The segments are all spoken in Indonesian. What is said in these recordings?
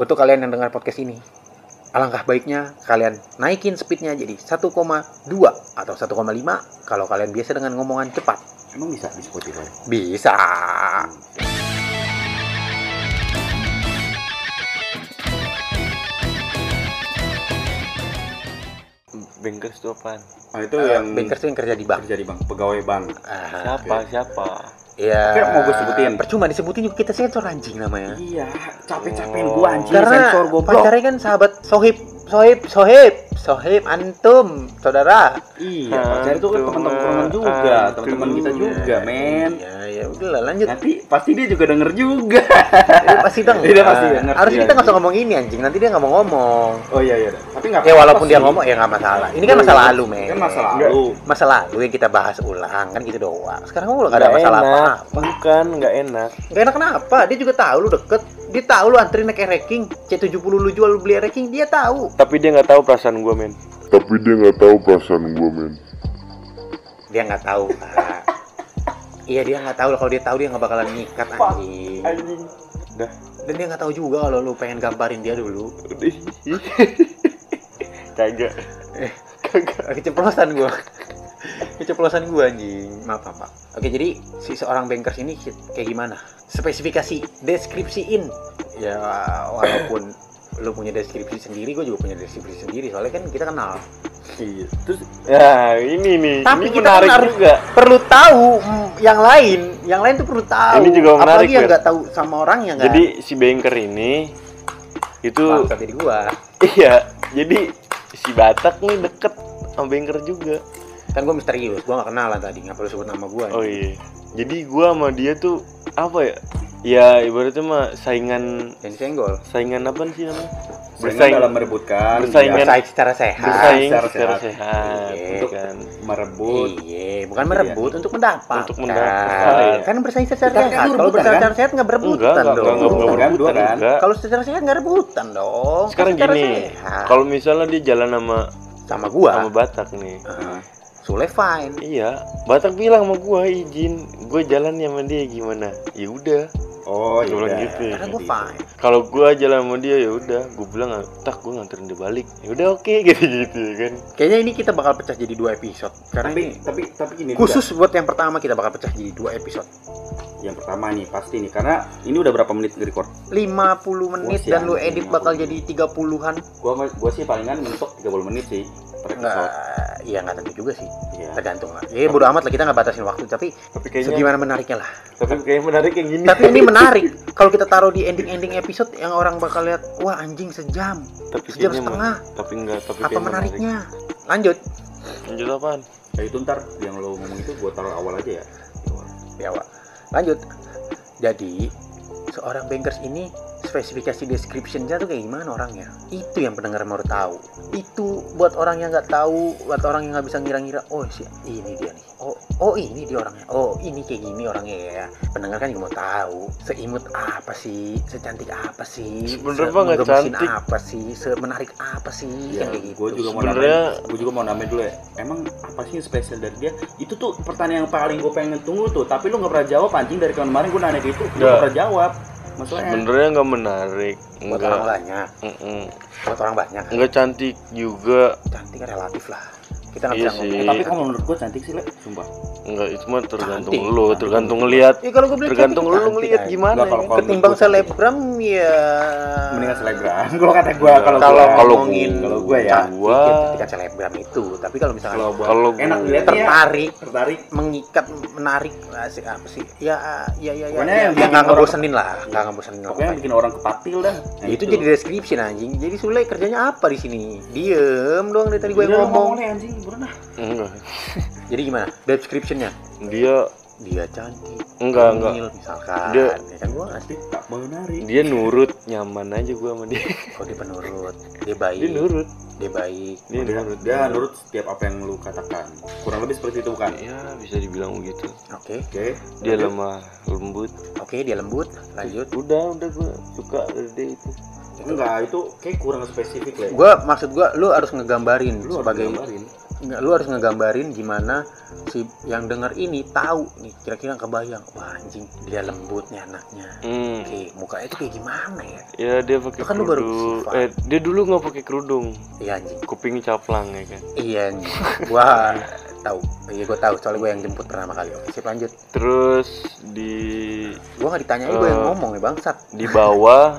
untuk kalian yang dengar podcast ini, alangkah baiknya kalian naikin speednya jadi 1,2 atau 1,5 kalau kalian biasa dengan ngomongan cepat. Emang bisa di Spotify? Bisa. Bankers itu apaan? Ah itu Eh, yang bankers tuh yang kerja di bank. kerja di bank, pegawai bank. Ah, Siapa? Siapa? Iya. Oke, mau gue sebutin. Percuma disebutin juga kita sensor anjing namanya. Iya, capek-capekin Oh. gua anjing Karena sensor goblok. pacarnya kan sahabat sohib, sohib, sohib, sohib, antum, saudara. Iya, pacar itu kan teman teman juga, teman-teman kita juga, men. Iya, ya udahlah lanjut. Nanti pasti dia juga denger juga. Dia pasti dong. Dia pasti denger. Harusnya Iya, kita nggak usah iya. ngomong ini anjing. Nanti dia nggak mau ngomong. Oh iya iya. Tapi nggak Ya walaupun dia sih. ngomong ya nggak masalah. Ini kan masa lalu, men. Kan masa Nggak. lalu. Masa lalu yang kita bahas ulang kan gitu doang. Sekarang kamu nggak ada Nggak masalah enak. apa-apa. Bukan, nggak enak. Gak enak kenapa? Dia juga tahu lu deket. Dia tahu lu antri naik ranking. C70 lu jual lu beli ranking, dia tahu. Tapi dia nggak tahu perasaan gue men. tapi dia nggak tahu perasaan gue men Dia nggak tahu. Iya dia nggak tahu kalau dia tahu dia nggak bakalan nyikat anjing. Anjing. Dah. Dan dia nggak tahu juga kalau lu pengen gambarin dia dulu. Kagak. Ah, Keceplosan gua. Keceplosan gua anjing. Maaf, maaf, Pak. Oke, jadi si seorang bankers ini kayak gimana? Spesifikasi, deskripsiin. Ya walaupun lu punya deskripsi sendiri, gue juga punya deskripsi sendiri. Soalnya kan kita kenal. Iya. Terus ya ini nih. Tapi ini kita menarik kan juga. Perlu tahu mm, yang lain, yang lain tuh perlu tahu. Ini juga menarik, Apalagi yang nggak tahu sama orang yang. Jadi si banker ini itu jadi gua. iya. Jadi si Batak nih deket sama banker juga. Kan gua misterius, gua nggak kenalan tadi, nggak perlu sebut nama gua. Oh iya. Jadi gua sama dia tuh apa ya? Ya ibaratnya mah saingan Yang disenggol. saingan apa sih namanya? Bersaing dalam merebutkan, bersaing ya, Bersaing secara sehat. Bersaing secara secara sehat. sehat, Iya. gitu kan. merebut. Iya, bukan merebut untuk mendapat. Untuk mendapat. Oh, iya. Kan bersaing secara kan sehat. lu Kalau rebutan, secara kan? sehat nggak berebutan Enggak, dong. enggak, enggak, enggak Kan, berebutan, kan? Kalau secara sehat nggak rebutan dong. Kan Sekarang gini, kalau misalnya dia jalan sama sama gua, sama Batak nih. uh, Sule fine. Iya, Batak bilang sama gua izin, gua jalan sama dia gimana? Ya udah. Oh iya. Gua bilang gitu. Karena gua fine. Kalau gua jalan sama dia ya udah, gua bilang tak gua nganterin dia balik. Ya udah oke gitu gitu ya kan. Kayaknya ini kita bakal pecah jadi dua episode. Karena Tapi ini tapi tapi gini khusus buat yang pertama kita bakal pecah jadi dua episode. juga. yang pertama nih pasti nih karena ini udah berapa menit record 50 menit dan lu edit 50 bakal jadi 30-an. gua gua sih palingan mentok 30 menit sih per Enggak, episode iya enggak tentu juga sih. iya Tergantung lah. Ya bodo amat lah kita nggak batasin waktu, tapi Tapi kayaknya segimana menariknya lah. tapi kayaknya menarik yang gini. Tapi ini menarik. Kalau kita taruh di ending-ending episode yang orang bakal lihat, wah anjing sejam, tapi sejam setengah. mah- tapi enggak, tapi Apa kayak menariknya? Lanjut. menarik. Lanjut apaan? kayak itu ntar yang lo ngomong itu gua taruh awal aja ya Di awal. Lanjut. Jadi seorang bankers ini spesifikasi description-nya tuh kayak gimana orangnya? Itu yang pendengar mau tahu. Itu buat orang yang nggak tahu buat orang yang nggak bisa ngira-ngira oh si ini dia nih. Oh oh ini dia orangnya. Oh ini kayak gini orangnya ya. Pendengar kan juga mau tahu seimut apa sih secantik apa sih Sebenarnya cantik. apa sih semenarik apa sih ya yang kayak gitu. gua juga mau Sebenarnya- gua juga mau nambahin dulu ya. Emang apa sih yang spesial dari dia? Itu tuh pertanyaan yang paling gua pengen tunggu tuh tapi lu nggak pernah jawab anjing. Dari kemarin gua nanya gitu lu Nggak. nggak. pernah jawab masalahnya Sebenarnya enggak menarik. buat orang banyak Mm-mm. buat orang banyak Enggak cantik juga. cantik relatif lah kita nggak Iya bisa sih. ngomong Eh, tapi kalau menurut gua cantik sih le. Sumpah. Enggak, itu mah tergantung Cantik. lu, tergantung ngelihat. Ya kalau gue bilang Tergantung cantik, lu ngelihat gimana. Kalau- ya. kalau- Ketimbang selebgram ya. Mendingan selebgram. Kalau kata gua kalau kalau gua- kalau ngomongin kalau gua ya, gua- ya ketika selebgram itu tapi kalau misalkan kalau Kalau enak ya tertarik tertarik. mengikat menarik asik apa sih? Ya ya ya ya Pokoknya ya, yang ya ngebosenin lah nggak ngebosenin pokoknya yang bikin orang kepatil dah. Nah, itu jadi description anjing. Jadi Sule kerjanya apa di sini? Diem doang dari tadi gue Udah, ngomong ngomong. nih, anjing Enggak. jadi gimana descriptionnya Dia dia cantik enggak enggak. misalkan Dia- ya kan gue ngasih cantik tak menarik Dia nurut, nyaman aja gua sama dia. oh dia penurut dia baik Dia nurut. dia baik Dia dia, nurut. dia nurut setiap apa yang lu katakan kurang lebih seperti itu kan Ya, bisa dibilang begitu. oke oke Dia Lanjut. lemah lembut. oke dia lembut lanjut Udah, udah gua suka dari dia itu. enggak itu kayak kurang spesifik lah gua maksud gua lu harus ngegambarin lu harus sebagai gambarin nggak lu harus ngegambarin gimana si yang denger ini tahu nih kira-kira kebayang wah anjing dia lembut nih anaknya Hmm. oke mukanya itu kayak gimana ya Ya dia pakai Kan lu baru kerudung. Eh dia dulu nggak pakai kerudung. iya anjing Kuping caplang ya kan. iya anjing gua tahu iya gua tahu soalnya gua yang jemput pertama kali oke sip lanjut Terus di gua nggak ditanyain gua yang Eh. ngomong ya bangsat di bawah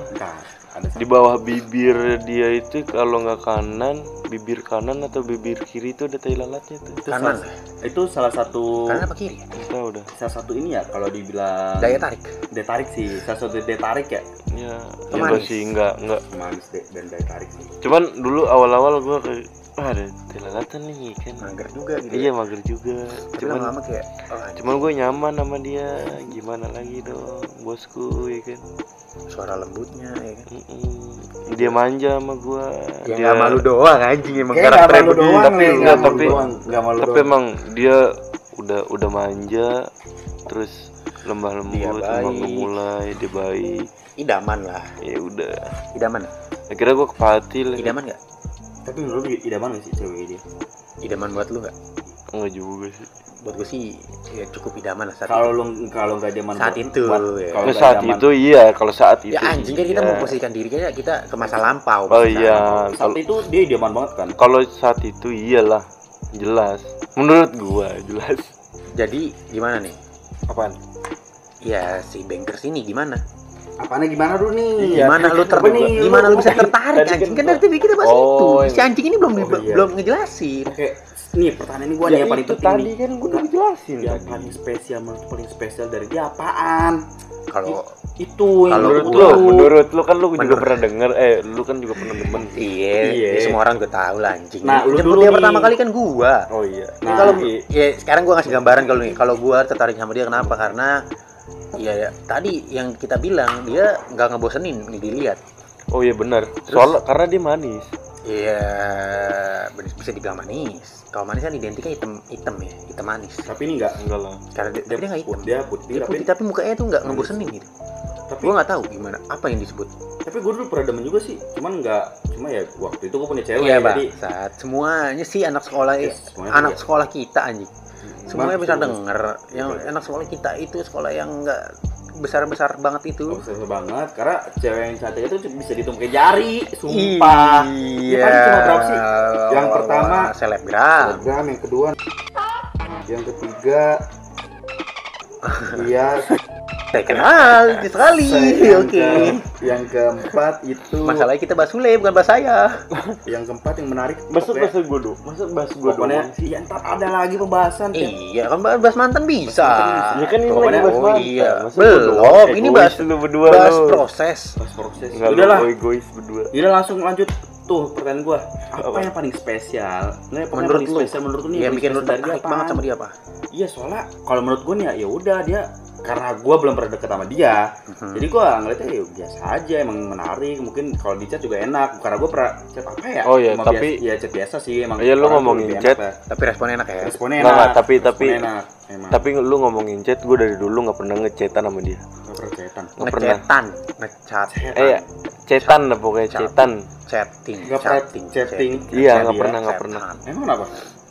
ada di bawah bibir dia itu kalau nggak kanan bibir kanan atau bibir kiri itu ada tai lalatnya tuh. Itu kanan. salah, itu salah satu kanan apa kiri? Nggak tahu dah. Salah satu ini ya kalau dibilang daya tarik. Daya tarik sih salah satu daya tarik ya. Ya ya enggak sih enggak enggak manis deh dan daya tarik sih. Cuman dulu awal-awal gua kayak ah ada tai lalatan nih kan. Mager juga gitu iya mager juga. Tapi cuman lama-lama kayak oh, cuman gue nyaman sama dia. Gimana lagi dong bosku ya kan. Suara lembutnya ya kan. Mm-mm. dia manja sama gua. Ya dia malu doang anjing emang Kayaknya nggak karakternya malu doang tapi enggak, tapi- doang, nggak malu tapi doang. emang dia udah udah manja terus lemah Dia lembut baik. emang memulai dia baik. Idaman lah. Ya udah. Idaman? Akhirnya gua kepatil idaman nggak tapi menurut lu idaman gak sih cewek ini idaman buat lu nggak enggak juga sih. Buat gue sih ya cukup idaman lah saat kalau itu. lu kalau nggak idaman Saat buat- itu, buat- ya. kalau nggak saat idaman- itu iya kalau saat itu ya anjing kan kita iya. mau posisikan diri kayaknya kita ke masa lampau oh iya. Saat kalau itu dia idaman banget kan? Kalau saat itu iyalah jelas. Menurut gua jelas. Jadi gimana nih? Apaan? Ya si bankers ini gimana apanya gimana dulu nih gimana lu ter Apa nih? gimana lu bisa Tadi- tertarik tadi kan anjing kan gua- dari tadi kita bahas Oh, itu si anjing ini belum Oh, iya. belum ngejelasin Oke, nih pertanyaan ini gua nih yang paling penting nih. kan gua udah jelasin Yang paling spesial menurut paling spesial dari dia apaan? kalau Itu yang Kalau menurut lu menurut lu kan lu juga Menurut- pernah denger eh lu kan juga pernah demen iya Iya. ya semua orang juga tahu lah anjing Nah, lu Jemput dulu dia nih. pertama kali kan gua oh iya Nah, kalau iya. ya sekarang gua ngasih gambaran kalau nih kalau gua tertarik sama dia kenapa karena ya, ya tadi yang kita bilang dia nggak ngebosenin nih dilihat oh iya benar soalnya karena dia manis Iya, bisa dibilang manis. Kalau manis kan identiknya hitam, hitam ya, hitam manis. tapi ini enggak enggak lah Karena dia, dia dia nggak hitam. dia putih Dia tapi putih, tapi mukanya tuh nggak Manis. ngebosenin gitu. tapi Gua nggak tahu gimana, apa yang disebut. tapi gue dulu pernah demen juga sih cuman enggak cuma ya waktu itu gue punya cewek Iya, jadi Bang. Saat semuanya sih anak sekolah Yes, semuanya anak iya. sekolah kita anjing. Semuanya bisa denger. Yang anak sekolah kita itu sekolah yang nggak besar-besar banget itu. Bagus bagus banget karena cewek yang cantik itu bisa dihitung pakai jari sumpah Iya. cuma berapa sih? Yang pertama, selebgram. Telegram yang kedua yang ketiga iya Saya kenal sekali. yang Oke. ke- yang keempat itu Masalahnya kita bahas Sule bukan bahas saya. yang keempat yang menarik masa pokoknya- bahasa gua dong masa bahasa gua pokoknya doang sih ya ntar ada lagi pembahasan. Iya, kan bahas bahas mantan bisa. ya kan ini lagi bahas oh mantan. iya. Belum, ini bahas- lu berdua Bahas proses. pas proses udahlah egois berdua udah langsung lanjut tuh pertanyaan gua apa, Apa? yang paling spesial pokoknya Menurut paling lu, spesial menurut lu nih Yang bikin lu tertarik banget sama dia apa? iya soalnya kalau menurut gua nih ya, ya udah dia karena gua belum pernah deket sama dia. Mhm. jadi gua ngeliatnya ya biasa aja emang menarik. Mungkin kalau di chat juga enak. Karena gua pernah chat apa ya? Oh iya, Cuma tapi- biasa, ya chat biasa sih. Emang Iya, lu ngomongin enak chat. lah. Tapi responnya enak ya. responnya enak nggak, tapi- tapi- Responnya enak emang. tapi lu ngomongin chat gua dari dulu nggak pernah ngechatan sama dia. Nggak pernah chatan. Nggak pernah. Ngecetan, ngecat, eh ya, chatan lah pokoknya chatan. chatting, Nggak pernah chatting, chatting. iya nggak pernah nggak pernah. Emang kenapa?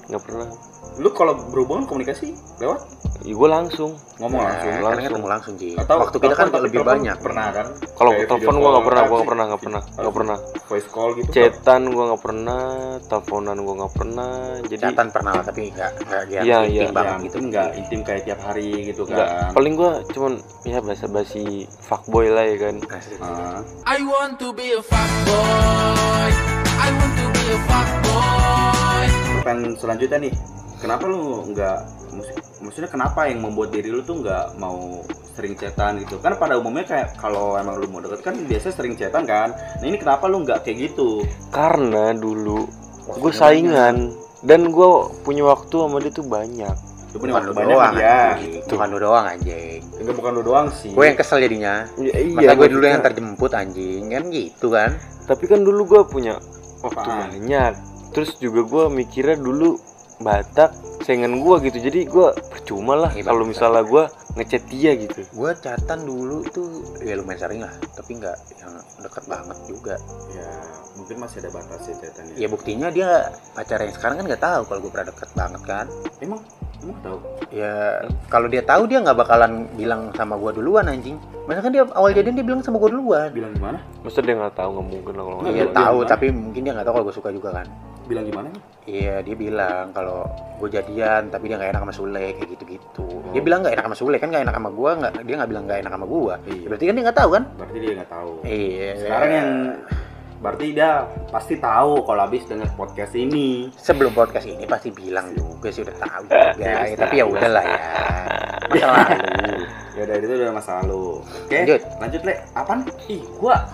Nggak pernah lu kalau berhubungan komunikasi lewat ya, gua langsung ngomong Nah, langsung karena langsung. ketemu langsung Ji. atau Waktu kita kan lebih banyak. pernah kan kalau telepon gua nggak pernah gua apa nggak sih? pernah nggak pernah nggak pernah voice call gitu chatan gua nggak pernah teleponan gua nggak pernah jadi Chatan pernah lah, tapi nggak nggak Iya, intim iya. ya, banget gitu gitu. enggak intim kayak tiap hari gitu nggak kan paling gua cuman ya bahasa basi fuckboy lah ya kan. Ah. I want to be a fuckboy. I want to be a fuckboy. pertanyaan selanjutnya nih kenapa lu nggak maksudnya kenapa yang membuat diri lu tuh nggak mau sering chatan gitu kan pada umumnya kayak kalau emang lu mau deket kan biasanya sering chatan kan nah ini kenapa lu nggak kayak gitu karena dulu gue saingan dan gue punya waktu sama dia tuh banyak lu punya Bukan waktu lu banyak doang, dia anjing. Bukan lu doang anjing. enggak bukan lu doang sih Gue yang kesel jadinya. ya, Masa gue dulu yang terjemput anjing kan gitu kan. tapi kan dulu gue punya waktu Apaan? banyak terus juga gue mikirnya dulu Batak saingan gue gitu. Jadi gue percuma lah Iya, kalau misalnya gue ngechat dia gitu. Gue catatan dulu tuh ya lumayan sering lah tapi nggak yang deket banget juga. Ya mungkin masih ada batas ya ceritanya ya buktinya dia pacar yang sekarang kan nggak tahu kalau gue pernah deket banget kan. Emang? Emang tahu? Ya kalau dia tahu dia nggak bakalan bilang sama gue duluan anjing. Masa kan dia awal jadian dia bilang sama gue duluan. Bilang gimana? Masa dia nggak tahu nggak mungkin lah kalau nggak Iya Bilang. tahu tapi mungkin dia nggak tahu kalau gue suka juga kan bilang gimana Iya dia bilang kalau gue jadian tapi dia nggak enak sama Sule kayak gitu-gitu. Dia bilang nggak enak sama Sule kan nggak enak sama gue nggak dia nggak bilang nggak enak sama gue. Iya. Berarti kan dia nggak tahu kan? berarti dia nggak tahu Iya. sekarang yang berarti dia pasti tahu kalau habis denger podcast ini sebelum podcast ini pasti bilang juga sih udah tahu juga. Ya, tapi ya udahlah ya. Masa lalu. ya udah itu udah masa lalu oke Lanjut. lanjut le apaan ih gua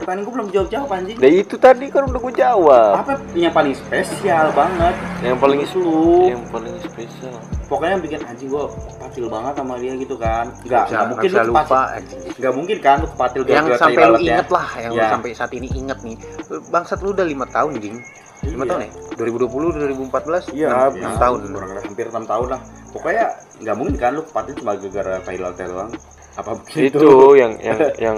pertanyaan gua belum jawab jawab anjing Nah itu tadi kan udah gue jawab apa yang paling spesial banget yang paling Lu. yang paling spesial pokoknya yang bikin anjing gua patil banget sama dia gitu kan nggak Bisa, nggak mungkin bisa lu lupa nggak mungkin kan lu patil Yang gara-gara sampai lu ya. inget lah, yang lu Ya. sampai saat ini inget nih. Bangsat lu udah lima tahun jing. Lima Iya. tahun ya? 2020, 2014, Iya, enam- iya, enam tahun. kurang lebih hampir enam tahun lah. Pokoknya nggak mungkin kan lu patil cuma gara-gara tai lalat doang. Apa begitu? itu yang yang yang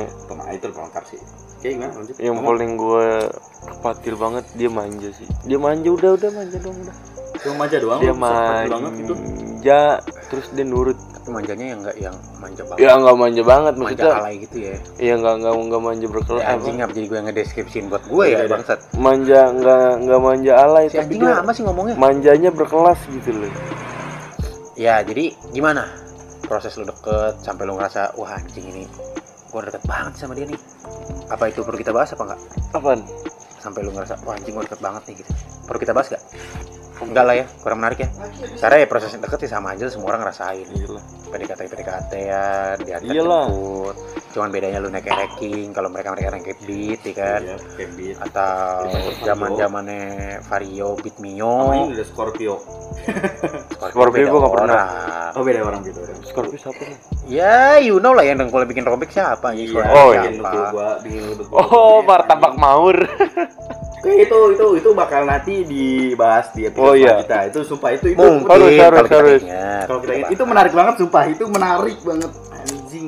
itu pelengkap sih. Oke, gimana lanjut? yang Ngomong. paling gue kepatil banget dia manja sih dia manja udah udah manja dong udah Cuma manja doang. dia banget gitu. manja terus dia nurut Tapi manjanya yang enggak yang manja banget. ya nggak manja banget manja maksudnya alay gitu ya. ya nggak nggak nggak manja berkelas Ya, anjing apa jadi gue yang ngedeskripsiin buat gue Iya, ya iya. bangsat. manja nggak nggak manja alay Si tapi anjing dia lama sih ngomongnya. manjanya berkelas gitu loh Ya jadi gimana proses lu deket sampai lu ngerasa wah anjing ini gue deket banget sama dia nih. Apa itu perlu kita bahas apa enggak? apaan Sampai lu ngerasa wah anjing gue deket banget nih gitu. Perlu kita bahas gak? Enggak lah ya, kurang menarik ya. Karena ya proses deket sih sama aja semua orang ngerasain. Iyalah. PDKT PDKT ya, diantar Iyalah. jemput. Cuman bedanya lu naik ranking, kalau mereka mereka naik beat ya kan. Iya, beat. Atau Vario. zaman zamannya Vario, Beat Mio, ini udah Scorpio. Scorpio beda gua nggak pernah. orang. Oh, beda orang gitu. Orang. Scorpio siapa nih Ya, you know lah yang dengkul bikin robek siapa? Ya, Iya, Scorpio Oh, siapa? bikin nuduh gua, bikin oh martabak maur Oke, itu itu itu bakal nanti dibahas di episode Oh, iya. kita. Itu sumpah itu itu Mungkin kalau kita ingat. kalau kita ingat itu menarik banget sumpah itu menarik banget anjing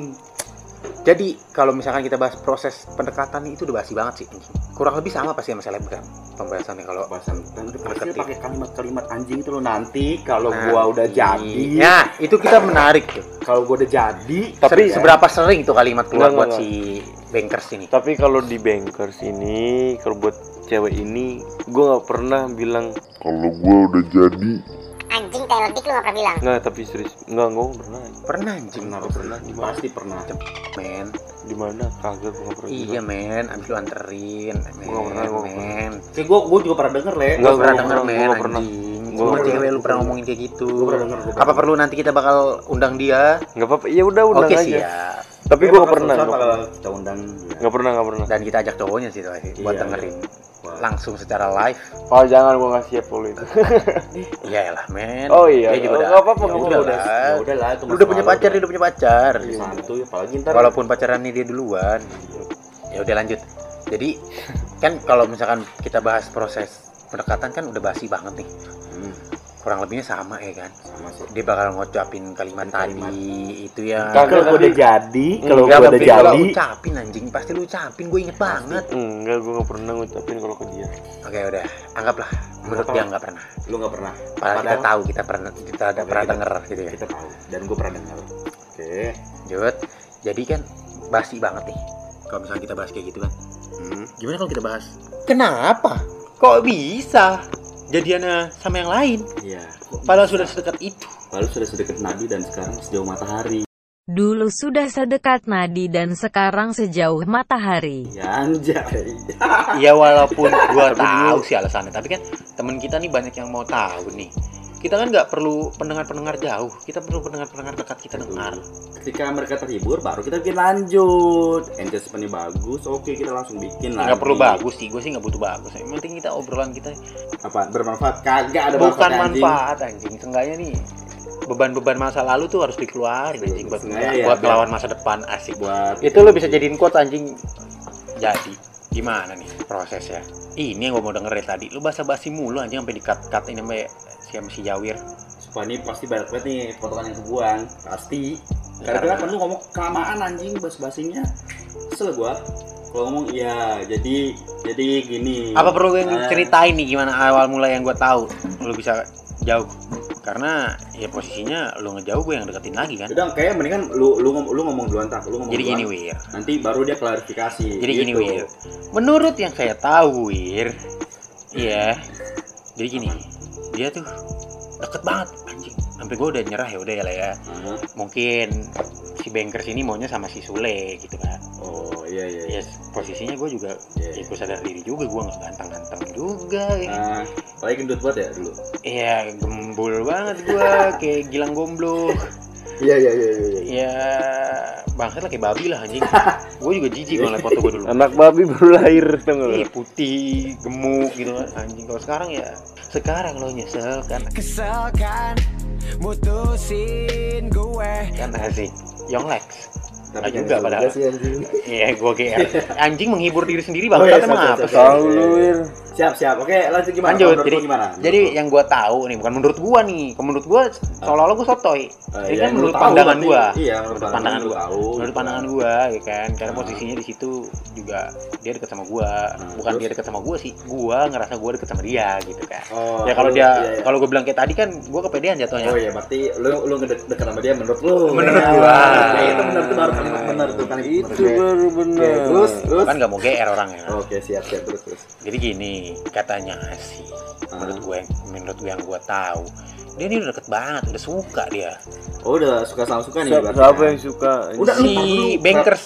Jadi kalau misalkan kita bahas proses pendekatan nih, itu udah basi banget sih. Kurang lebih sama pasti sama selebgram pembahasannya kalau bahasan dan itu pasti pakai kalimat-kalimat anjing itu lo nanti kalau Nah, gua udah jadi Ya, itu kita menarik tuh. kalau gua udah jadi Tapi Seri- ya. seberapa sering tuh kalimat keluar Enggak, buat enggak, si bankers ini? tapi kalau di bankers ini kalau buat cewek ini gue nggak pernah bilang Kalau gue udah jadi, Anjing Taylor Dick lu gak pernah bilang nggak tapi serius nggak gue nggak pernah Pernah anjing, pernah Nggak pernah. pernah pasti pernah men. di mana kagak gue nggak pernah Iya men, abis lu anterin, men. Gua pernah, gua men. kayak gua gua juga pernah denger le Enggak, Gua gua pernah nggak denger men, gua nggak pernah. anjing. Gua Semua nggak cewek lu pernah ngomongin kayak gitu. gua pernah denger gua Apa perlu nanti kita bakal undang dia? nggak apa-apa ya udah undang Oke aja siap. tapi gue nggak bakal pernah nggak bakal pernah kita undang nggak pernah nggak pernah Dan kita ajak cowoknya sih buat Iya, dengerin. Langsung secara live. oh jangan gue nggak siap kalau itu Iya lah men. Oh, iya. Dia juga Oh, udah. nggak apa-apa, ya nggak udah apa-apa. lah. ya udah lah itu Lu udah punya pacar, dia udah punya pacar. udah. santuy apalagi ntar Walaupun pacarannya dia duluan. Ya udah lanjut. Jadi kan kalau misalkan kita bahas proses pendekatan kan udah basi banget nih. Kurang lebihnya sama ya kan. sama sih Dia bakal ngucapin kalimat Kalimat. tadi itu ya. Kalau gua udah jadi kalau gua udah Kalau jadi ucapin anjing, pasti lu ucapin, gue inget banget. enggak gue nggak pernah ngucapin kalau ke dia Oke udah, anggaplah menurut dia nggak pernah. lu nggak pernah Padahal kita Padahal- tahu kita pernah kita ada pernah kita- denger gitu ya. kita tahu dan gua pernah dengar oke Jod, jadi kan basi banget nih. Kalau misalnya kita bahas kayak gitu kan. hmm. Gimana kalau kita bahas? Kenapa? Kok bisa jadiannya sama yang lain? iya Padahal sudah sedekat itu. lalu sudah sedekat nadi dan sekarang sejauh matahari Dulu sudah sedekat nadi dan sekarang sejauh matahari. ya anjay Ya walaupun gua tahu sih alasannya, tapi kan temen kita nih banyak yang mau tahu nih. Kita kan nggak perlu pendengar-pendengar jauh, kita perlu pendengar-pendengar dekat kita dengar. ketika mereka terhibur baru kita bikin lanjut entertainmentnya bagus oke kita langsung bikin lagi Nggak perlu bagus sih, gue sih nggak butuh bagus. Yang penting kita obrolan kita apa bermanfaat kagak ada bukan anjing. manfaat anjing. Seenggaknya nih beban-beban masa lalu tuh harus dikeluarin anjing buat ya, buat melawan masa depan asik. buat Itu lo bisa jadiin quote anjing. Jadi gimana nih prosesnya? Ini yang gue mau denger dari tadi. Lu basa-basi mulu anjing sampai di-cut-cut ini sampai si si Jawir. supaya ini pasti banyak banget nih potongan yang kebuang pasti Gara-gara kan lu ngomong kelamaan anjing bahas basinya. Kesel gua. Kalau ngomong iya, jadi jadi gini. apa perlu gue Ah. ceritain nih gimana awal mulai yang gue tahu lu bisa jauh karena ya posisinya lu ngejauh gue yang deketin lagi kan Udah kayak mendingan lu lu ngomong, lu ngomong duluan tak, lu ngomong jadi duluan. gini wir Nanti baru dia klarifikasi. jadi gini gitu. wir menurut yang saya tahu wir iya jadi gini dia tuh deket banget anjing sampai gue udah nyerah ya udah ya lah ya Aha. mungkin si Bankers ini maunya sama si Sule gitu kan Oh iya iya. iya. ya posisinya gue juga Iya, ya gue sadar diri juga gue nggak ganteng-ganteng juga ya. Nah, paling gendut banget ya dulu. Iya, gembul banget gue kayak gilang gomblo. Iya iya iya iya. Ya, bangsat lah kayak babi lah anjing. gue juga jijik ngeliat foto gue dulu. Anak babi baru lahir lu? Iya, putih, gemuk gitu kan anjing. Kalau sekarang ya sekarang lo nyesel kan Kesel kan mutusin gue kan asik. Young Lex. Jangan juga padahal. sih. Iya, gue kayak anjing menghibur diri sendiri Oh, bangsat iya, apa sih? Siap. Siap. Oke lanjut gimana? Lanjut, Menurut jadi gimana? jadi Menurut lu? yang gue tahu nih bukan menurut gue nih, menurut gue seolah-olah gue sotoy. Eh, Ini ya, kan menurut tahu pandangan gua. Iya, menurut Menurut pandangan gua. tahu. menurut gitu pandangan kan. gua ya kan karena Ah. posisinya di situ juga dia deket sama gua Nah, bukan terus? dia deket sama gua sih gua ngerasa gua deket sama dia gitu kan Oh, ya kalau dia iya, iya. kalau gua bilang kayak tadi kan gua kepedean jatuhnya Oh iya, berarti lu lu deket sama dia menurut lu. Menurut Ya, gua. ya, itu benar tuh baru benar tuh kalimat Itu baru benar. terus terus. kan nggak mau GR orangnya Oke, siap siap terus terus. jadi gini katanya sih menurut gue menurut gue yang gue tahu dia ini udah deket banget udah suka dia Oh, udah suka sama suka nih Siapa, siapa ya? yang suka? Udah, si bankers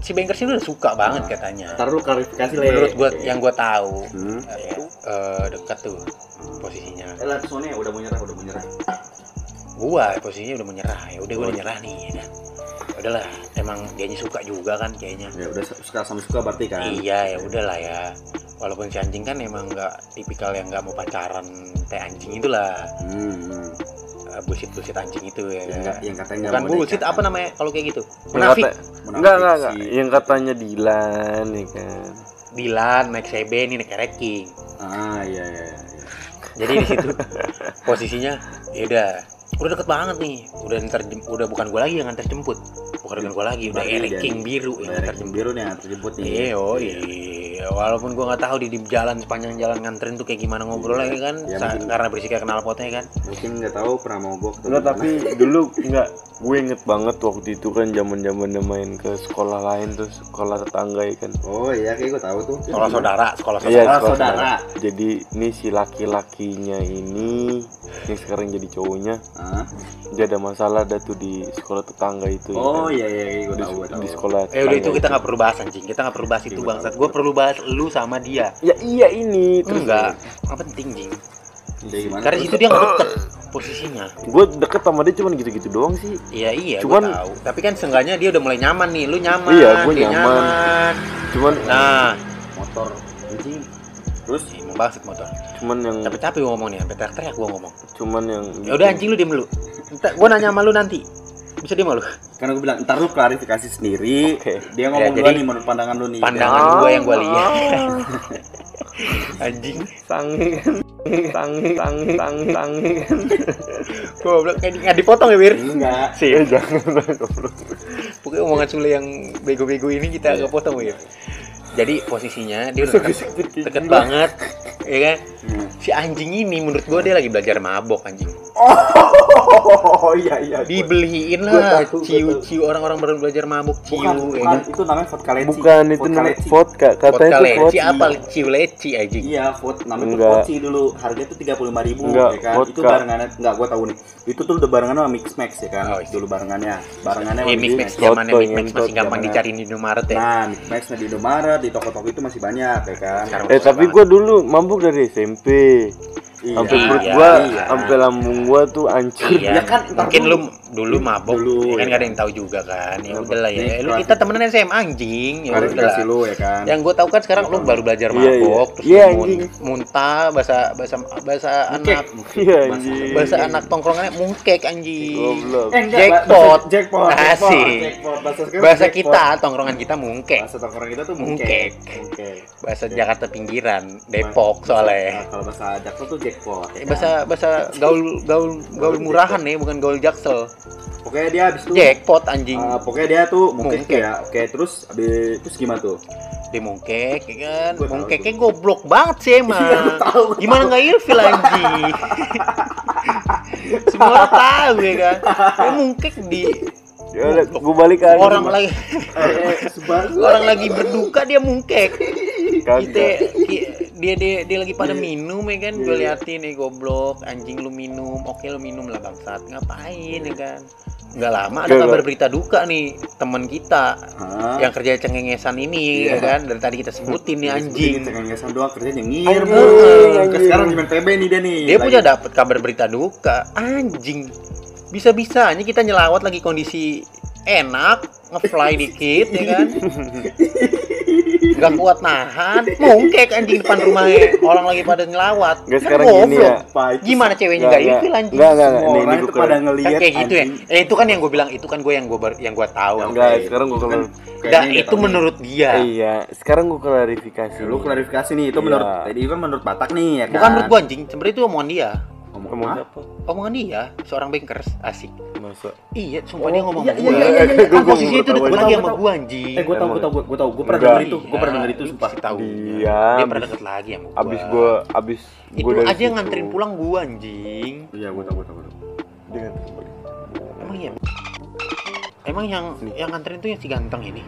si bankers ini udah suka banget Ah. katanya Ntar lu klarifikasi lah. menurut gue yang gue tahu Hmm. ya, eh, dekat tuh posisinya Eh, lah soalnya udah mau nyerah, udah mau nyerah. gua posisinya udah menyerah ya udah gua udah nyerah nih ya kan Ya udahlah emang dianya suka juga kan kayaknya Ya udah suka sama suka berarti kan. iya ya udahlah ya walaupun si anjing kan emang nggak tipikal yang nggak mau pacaran teh anjing itulah Hmm. hmm. bullshit bullshit anjing itu ya Yang, kan? yang katanya bukan bullshit dekat. apa namanya kalau kayak gitu munafik Enggak, enggak, enggak. Yang katanya Dilan ya kan. Dilan naik CB ini naik King Ah, iya iya iya. jadi di situ posisinya ya udah udah deket banget nih udah ntar udah bukan gua lagi yang nganter jemput bukan gua lagi udah Eric King biru yang Udah nganter ada jemput biru nih yang terjemput nih. Iya, oh iya. Walaupun gua nggak tahu di, di jalan sepanjang jalan nganterin tuh kayak gimana ngobrolnya kan, Ya, Sa- mungkin- karena bersikap kenal potnya kan. Mungkin nggak tahu pernah mogok. gimana. tapi dulu enggak gue inget banget waktu itu kan zaman-zaman main ke sekolah lain tuh sekolah tetangga ya kan. Oh iya, kayak gue tahu tuh. Sekolah saudara, sekolah saudara. Iya, Sekolah sekolah saudara. Jadi ini si laki-lakinya ini yang sekarang jadi cowoknya Ah. dia ada masalah ada tuh di sekolah tetangga itu ya Oh kan. iya iya, iya gue di, tahu gue tahu. di sekolah Eh udah itu kita nggak perlu bahas anjing, kita nggak perlu bahas itu Iya, bangsat. Gue perlu bahas lu sama dia. ya iya ini terus Enggak, apa penting jing? Jadi gimana? Karena situ dia nggak deket posisinya. gue deket sama dia cuman gitu-gitu doang sih Iya iya, Cuman- tahu. Tapi kan seenggaknya dia udah mulai nyaman nih, lu nyaman. Iya, gua dia nyaman. cuman Nah, motor anjing. Terus ih, mau bahas motor. cuman yang Capek-capek gua ngomong nih, sampai teriak-teriak gua ngomong. cuman yang Ya udah anjing lu diem. Ntar gua nanya sama lu nanti. Bisa diem sama lu? karena gue bilang ntar lu klarifikasi sendiri. Oke. Dia ngomong Ya, duluan jadi nih menurut pandangan lu nih. Pandangan gua yang gua lihat. Anjing. sange kan sange sange sange sange kan Goblok kayak di- nggak dipotong ya, Wir? Enggak. Sih. eh jangan goblok. Pokoknya omongan Sule yang bego-bego ini kita agak potong, Wir. Jadi posisinya dia udah deket, deket banget, ya kan? Hmm. Si anjing ini menurut gua dia lagi belajar mabok anjing. Oh iya iya. Dibeliin lah ciu ciu orang-orang baru belajar mabok ciu, Bukan, ya bukan, kan? itu namanya vodka leci. bukan itu Vodka namanya vodka katanya Vodka itu leci vodka apa? Ciu leci anjing. Iya, vod namanya Enggak. Poci dulu. Harganya tuh tiga puluh lima ribu, Enggak, ya kan? Itu vodka. barengannya, enggak, gua tahu nih. Itu tuh udah barengannya sama Mix Max ya kan? Oh, iya. Dulu barengannya, barengannya Eh, mix Max. zamannya mix ngentot, masih gampang dicari di Indomaret ya. Nah, Mix Max di Indomaret, di toko-toko itu masih banyak ya kan? Sekarang eh tapi gua dulu mabuk dari SMP Iya. sampai perut iya, gua iya. sampai lambung gua tuh hancur Iya, Ya kan, mungkin dulu. lu dulu mabok, Dulu, ya kan ya. gak ada yang tahu juga kan. Ya Nih, udahlah ya. nih, Lu kita temenan SMA anjing, ya udahlah. Lu ya kan? Yang gue tahu kan sekarang lu baru belajar Iya, iya. mabok, terus Iya, lu mun- anjing. muntah, bahasa bahasa bahasa anak iya anjing bahasa anak tongkrongannya mungkek anjing. Eh, Jackpot. bahasa- jackpot, Asik. jackpot. Bahasa, Bahasa jackpot. kita tongkrongan kita mungkek. bahasa tongkrong kita tuh Mungkek. Bahasa Jakarta pinggiran, Depok soalnya. Nah, kalau bahasa Jaksel tuh jackpot. Eh, bahasa bahasa gaul gaul gaul murahan nih, bukan gaul jaksel. Pokoknya dia habis itu jackpot anjing. uh, pokoknya dia tuh mungkin ya. Oke terus habis terus gimana tuh? Dia mungkek ya kan? Mungkeknya goblok banget sih emang. Iya, gimana nggak ilfil anjing? Semua orang tahu ya kan? Dia mungkek di ya gue balik aja orang lagi eh, sebar orang lagi berduka dia mungkek. Kita ki- dia dia dia lagi pada minum ya kan? Gue liatin nih goblok anjing lu minum. Oke lu minum lah bangsat. Ngapain ya kan? Nggak lama ada kabar berita duka nih teman kita Hah? yang kerja cengengesan ini Iya. ya kan? Dari tadi kita sebutin nih anjing. cengengesan doang kerja nyengir bu. Sekarang di PB nih dia nih dia Lagi- punya dapat kabar berita duka. Anjing bisa bisanya kita nyelawat lagi kondisi enak ngefly dikit ya kan nggak kuat nahan. Mungkek anjing depan rumahnya. Orang lagi pada nyelawat Nggak, Kan sekarang gini ya. Gimana ceweknya? Nggak, nggak nggak. ilfil anjing. Nggak, nggak. semua Ini- orang ini itu pada keren. kan ngelihat kayak gitu ya. eh, itu kan yang gue bilang itu kan gue yang gue yang gue tahu. Enggak, sekarang kalau- kayaknya dan itu menurut dia. Iya sekarang gue klarifikasi. Lu klarifikasi nih itu Iya. menurut tadi kan menurut Batak nih ya kan? bukan menurut gue anjing. Sebenarnya itu omongan dia ngomong ngomong apa? omongan dia seorang bankers asik. Masa? Iya sumpah dia ngomong iya, iya, gue iya, iya, iya. kan Gua- gua posisinya itu gua. lagi tahu, sama gua gue anjing. Eh gue tau gue tau gue tau gue pernah denger itu gue pernah denger itu sumpah. Tahu Iya, dia pernah deket lagi sama gua. abis gue abis itu gua dari aja yang nganterin pulang gua anjing. Iya gue tau gue tau gue tau dia nganterin balik. emang iya? Emang yang yang nganterin tuh yang si ganteng ini?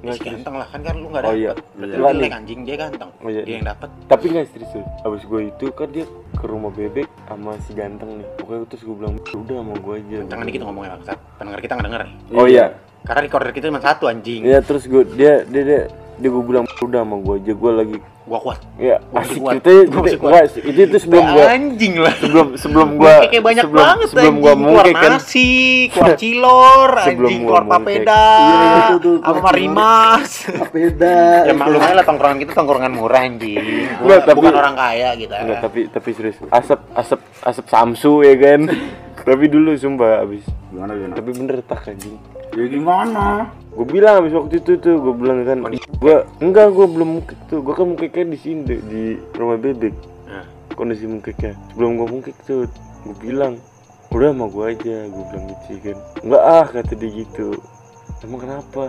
Nggak, si ganteng lah kan kan lu nggak Oh, dapet. Iya. berarti Iya. jelek anjing dia ganteng. Oh, iya. dia yang dapet. Tapi nggak serius tuh abis gue itu kan dia ke rumah bebek sama si ganteng nih. Pokoknya terus gue bilang udah sama gue aja. Jangan dikit ngomongnya bangsat pendengar kita nggak denger oh iya. Karena recorder kita cuma satu anjing. Iya terus gue dia dia dia dia gue bilang udah sama gue aja. Gue lagi gua kuat ya Gua asik kuat. kita Gua masih kuat. enggak itu itu sebelum gue anjing lah. sebelum sebelum gue kayak banyak sebelum, banget sebelum anjing. keluar mungkin kan nasi keluar cilor Sebelum anjing gua keluar papeda Iya, itu tuh, sama keluar marimas beda ya maklum aja lah tongkrongan kita tongkrongan murah anjing. Enggak, tapi- bukan orang kaya gitu. Enggak tapi tapi serius asap asap asap samsu ya kan? Tapi dulu sumpah abis. Gimana gimana? Tapi bener tak anjing ya gimana gue bilang abis waktu itu tuh gue bilang kan gue enggak gue belum tuh. Gue kan mungkiknya di sini deh, di rumah bebek. Nah. kondisi mungkiknya. Sebelum gue mungkik tuh gue bilang udah sama gue aja gue bilang gitu ya kan. Enggak ah kata dia gitu. Emang kenapa?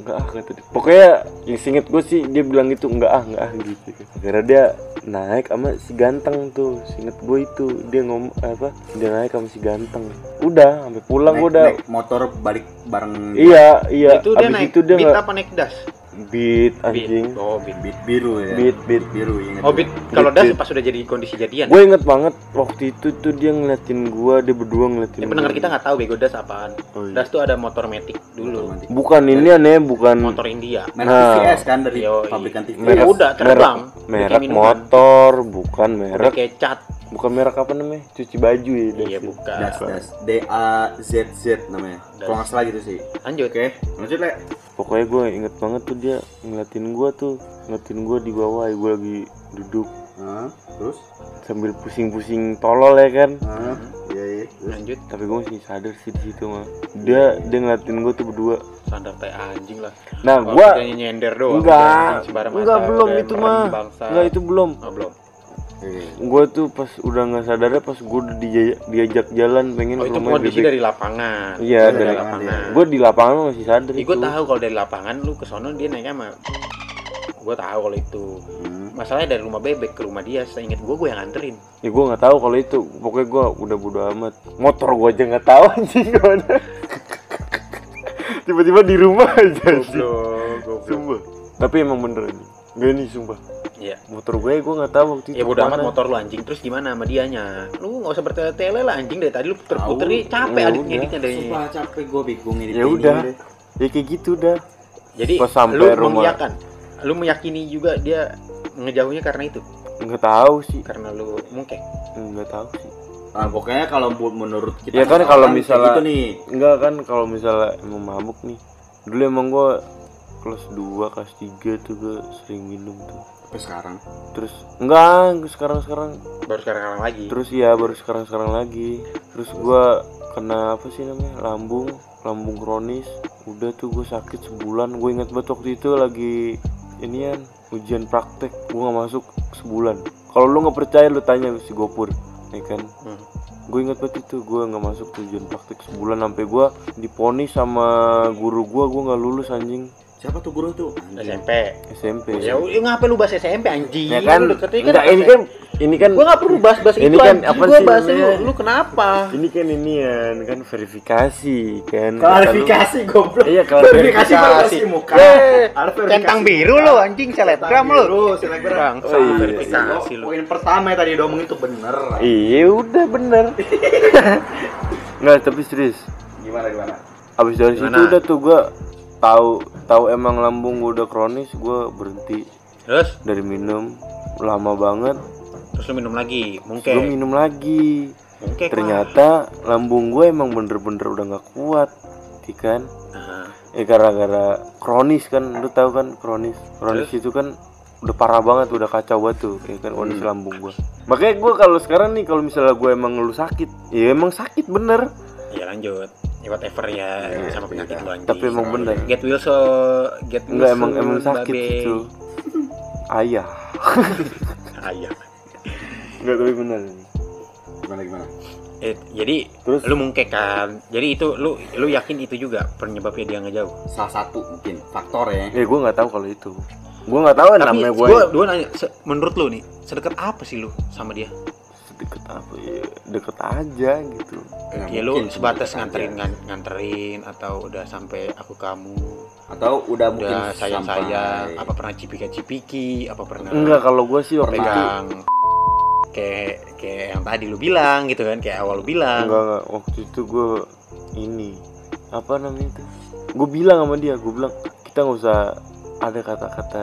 Enggak ah kata dia. Pokoknya yang singet gue sih dia bilang gitu enggak ah enggak ah gitu kan. Karena dia naik sama si ganteng tuh singet gue itu. Dia ngom apa dia naik sama si ganteng. Udah sampai pulang naik, gue udah. naik motor balik bareng iya iya. Itu dia abis naik itu dia beat nggak apa naik das beat anjing. Beat. oh beat. Beat biru ya? Beat, beat. biru ingat oh beat. kalau Beat, das pas sudah jadi kondisi jadian. Gue inget banget waktu itu tuh dia ngeliatin gua dia berdua ngeliatin ya pendengar gua. kita nggak tahu bego das apaan. Oh, iya. das tuh ada motor metik dulu. Bukan ini aneh bukan motor India. Merek Nah. TVS kan dari pabrikan TVS Merek- udah, terbang. merek, merek motor bukan merek kayak cat bukan merek apa namanya? Cuci baju ya iya ya? bukan. Das das. D A Z Z namanya. Kalau nggak salah gitu sih. Lanjut. Oke lanjut le. Pokoknya gue inget banget tuh dia ngeliatin gua tuh ngeliatin gua di bawah ya gue lagi duduk. Hah? terus? Sambil pusing-pusing tolol ya kan? Hah? iya iya. Terus? Lanjut. Tapi gue masih sadar sih di situ mah. Dia dia ngeliatin gua tuh berdua. Standar teh anjing lah. Nah gua kitanya nyender doang enggak. enggak belum itu mah. enggak itu belum. Oh, belum Iya. gue tuh pas udah nggak sadarnya pas gue udah dia- diajak jalan pengen oh ke itu rumah kondisi bebek. dari lapangan. Iya, Itu dari lapangan. gue di lapangan masih sadar gue tahu kalau dari lapangan lu ke sono dia naiknya sama gue tahu kalau itu. Hmm. masalahnya dari rumah bebek ke rumah dia seinget gue gue yang nganterin. Ya gue nggak tahu kalau itu. Pokoknya gue udah bodo amat. Motor gue aja nggak tahu anjing. Gimana tiba-tiba di rumah aja goblok sumpah. Tapi emang bener gak nih sumpah Iya. motor gue gue nggak tahu waktu itu ya bodo amat motor lu anjing. Terus gimana sama dianya? Lu nggak usah bertele-tele lah anjing. Dari tadi lu puter-puter nih capek Ya adit udah. ngeditnya dari Sumpah capek gue bingung ini ya udah. ya kayak gitu dah jadi Pas sampai lu rumah. mengiyakan. Lu meyakini juga dia ngejauhnya karena itu? Nggak tahu sih. Karena lu mungkin nggak tahu sih. Nah, pokoknya kalau menurut kita Ya kan kalau kayak misalnya- gitu nih. Enggak kan kalau misalnya emang mabuk nih. Dulu emang gua kelas 2, kelas 3 tuh gue sering minum tuh sampai sekarang. Terus enggak, sekarang-sekarang. Baru sekarang lagi? Terus ya baru sekarang-sekarang lagi. Terus gua kena apa sih namanya? Lambung Lambung kronis. Udah tuh gue sakit sebulan. Gue inget banget waktu itu lagi Inian ujian praktek. Gue gak masuk sebulan. Kalau lu nggak percaya lu tanya si Gopur ya kan? Hmm. gue ingat banget itu gue nggak masuk tujuan praktik sebulan. Sampai gue diponis sama guru gue gue nggak lulus anjing Siapa tuh guru tuh? SMP SMP ya udah ngapain lu bahas SMP anjing ya kan lu deketnya enggak ini kan ini kan gua nggak perlu bahas bahas Ini itu kan anjing. apa gua sih bahas lu kenapa ini kan ini ya kan verifikasi kan Klarifikasi goblok. Iya, klarifikasi klarifikasi. versi muka. Eh, verifikasi centang biru lu anjing selebgram lu Biru, selebgram. Bang, Oh, iya. verifikasi lu Poin pertama yang tadi domong itu bener. iya udah bener nggak tapi serius Gimana gimana? abis dari situ udah tuh gue tahu tahu emang lambung gue udah kronis gue berhenti. Terus? Dari minum lama banget. Terus lu minum lagi? Mungkin minum lagi. Mungkin ternyata lambung gue emang bener-bener udah nggak kuat iya kan? Nah, eh gara-gara kronis kan lu tahu kan kronis. Kronis itu kan udah parah banget udah kacau banget tuh ya kan kondisi Hmm. lambung gue makanya gue kalau sekarang nih kalau misalnya gue emang lu sakit ya emang sakit bener. Ya lanjut ya whatever ya Iya, sama penyakit lu anjing. Tapi emang bener. Get well so get well enggak emang emang sakit babe. itu ayah. Ayah. Enggak tapi bener Gimana gimana? Eh, jadi terus? lu mungkin kan jadi itu lu lu yakin itu juga penyebabnya dia ngejauh? Salah satu mungkin. Faktor ya. ya gue nggak tahu kalau itu. Gue nggak tahu tapi namanya gue gua gua nanya menurut lu nih sedekat apa sih lu sama dia deket apa ya deket aja gitu. Ya lu mungkin sebatas nganterin aja. nganterin atau udah sampai aku kamu? Atau udah mungkin udah sayang sayang sampai- apa pernah cipika cipiki apa pernah enggak kalau gue sih waktu itu pegang kayak kayak yang tadi lu bilang gitu kan kayak awal lu bilang. Enggak enggak waktu itu gue ini apa namanya itu? Gue bilang sama dia gue bilang kita nggak usah ada kata-kata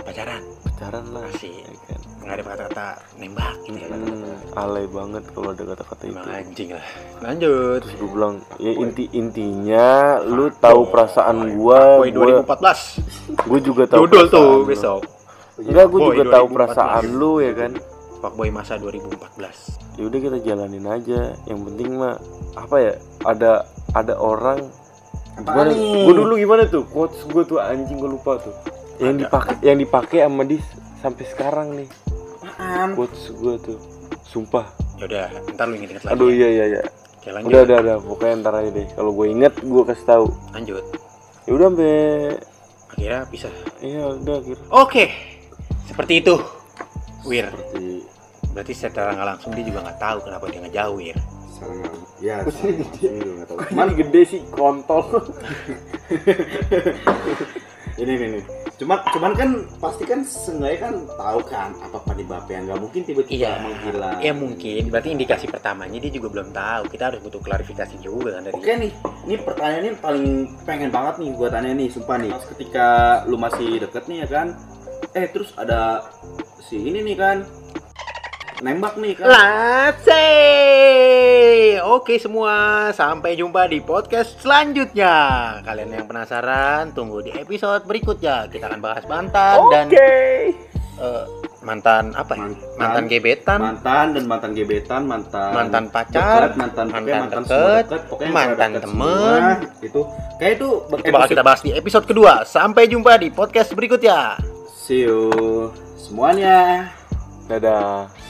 pacaran? Pacaran lah. Asik. ya kan nggak ada kata-kata nembak gitu ya Hmm, alay banget kalau ada kata-kata itu. Anjing lah. Lanjut. Terus gue bilang ya inti intinya lu tahu perasaan gua Boy gua 2014 gue juga tahu Judul tuh lu. besok. Enggak gue Boy juga tahu 2014. perasaan lu ya kan? Fuckboy masa 2014 ya udah kita jalanin aja. Yang penting mah apa ya ada ada orang. Gimana gue dulu gimana tuh? Quotes gue tuh anjing gue lupa tuh. Yang dipakai yang dipakai sama dis sampai sekarang nih. Apaan? quotes gue tuh. Sumpah. Ya udah ntar lu inget-inget lagi aduh ya. iya iya iya. Oke, lanjut. Udah udah udah. Pokoknya ntar aja deh. Kalau gue inget gue kasih tahu. Lanjut. Ya udah sampai akhirnya bisa iya udah akhirnya oke. Seperti itu Wir. Seperti berarti secara nggak langsung dia juga nggak tahu kenapa dia ngejauh Wir. Sarang ya sarang ini nggak tahu. gede sih kontol? Ini nih nih cuman cuman kan pasti kan seenggaknya kan tahu kan apa penyebabnya nggak mungkin tiba-tiba Iya. menghilang ya mungkin berarti indikasi pertamanya dia juga belum tahu kita harus butuh klarifikasi juga kan dari Oke nih, ini pertanyaan ini paling pengen banget nih gua tanya nih, sumpah nih. Ketika lu masih deket nih ya kan, eh terus ada si ini nih kan, nembak nih kan. Lase. Oke semua, sampai jumpa di podcast selanjutnya. Kalian yang penasaran, tunggu di episode berikutnya. Kita akan bahas mantan dan eh, mantan apa ya? Mantan. Mantan gebetan, Mantan dan mantan gebetan, mantan mantan pacar, dekat, mantan mantan mantan, mantan deket, pokoknya yang mantan temen. semua, itu kayak itu itu bakal kita bahas di episode kedua. Sampai jumpa di podcast berikutnya. See you semuanya. dadah